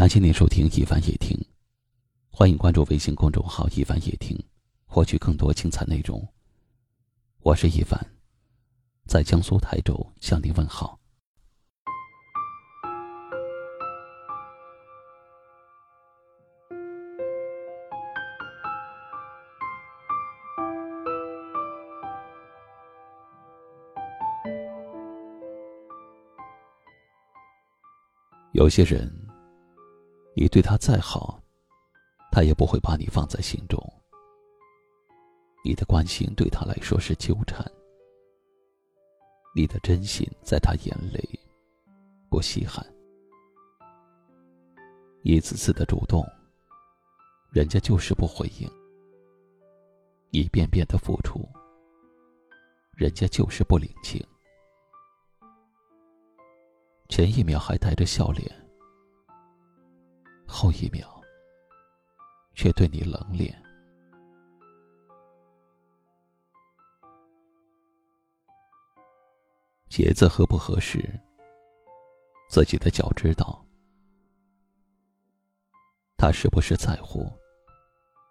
感谢您收听《一凡夜听》，欢迎关注微信公众号“一凡夜听”，获取更多精彩内容。我是一凡，在江苏台州向您问好。有些人。你对他再好，他也不会把你放在心中。你的关心对他来说是纠缠，你的真心在他眼里不稀罕。一次次的主动，人家就是不回应；一遍遍的付出，人家就是不领情。前一秒还带着笑脸。后一秒，却对你冷脸。鞋子合不合适，自己的脚知道。他是不是在乎，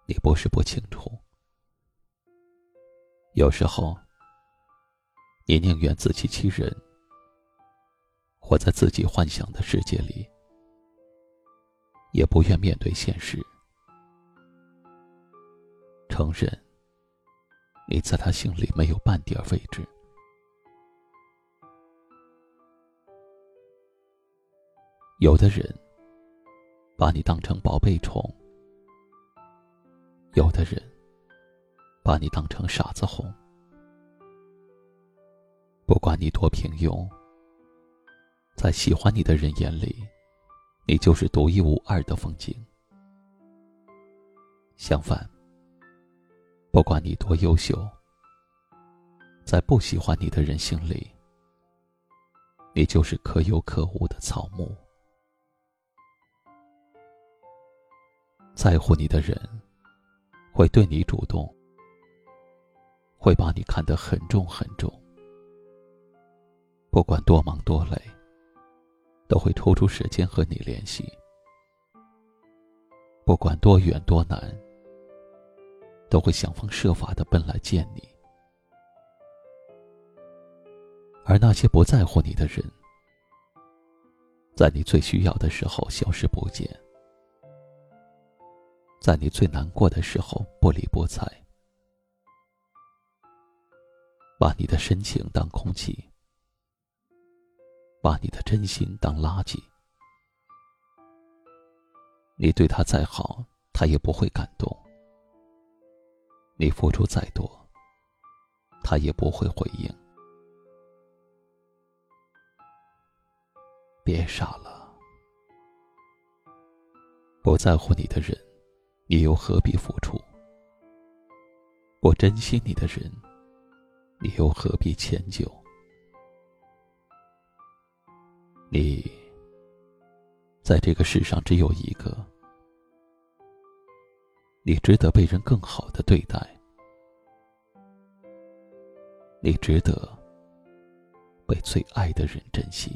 你不是不清楚。有时候，你宁愿自欺欺人，活在自己幻想的世界里。也不愿面对现实，承认你在他心里没有半点位置。有的人把你当成宝贝宠，有的人把你当成傻子哄。不管你多平庸，在喜欢你的人眼里。你就是独一无二的风景。相反，不管你多优秀，在不喜欢你的人心里，你就是可有可无的草木。在乎你的人，会对你主动，会把你看得很重很重，不管多忙多累。都会抽出时间和你联系，不管多远多难，都会想方设法的奔来见你。而那些不在乎你的人，在你最需要的时候消失不见，在你最难过的时候不理不睬，把你的深情当空气。把你的真心当垃圾，你对他再好，他也不会感动；你付出再多，他也不会回应。别傻了，不在乎你的人，你又何必付出？不珍惜你的人，你又何必迁就？你在这个世上只有一个，你值得被人更好的对待，你值得被最爱的人珍惜。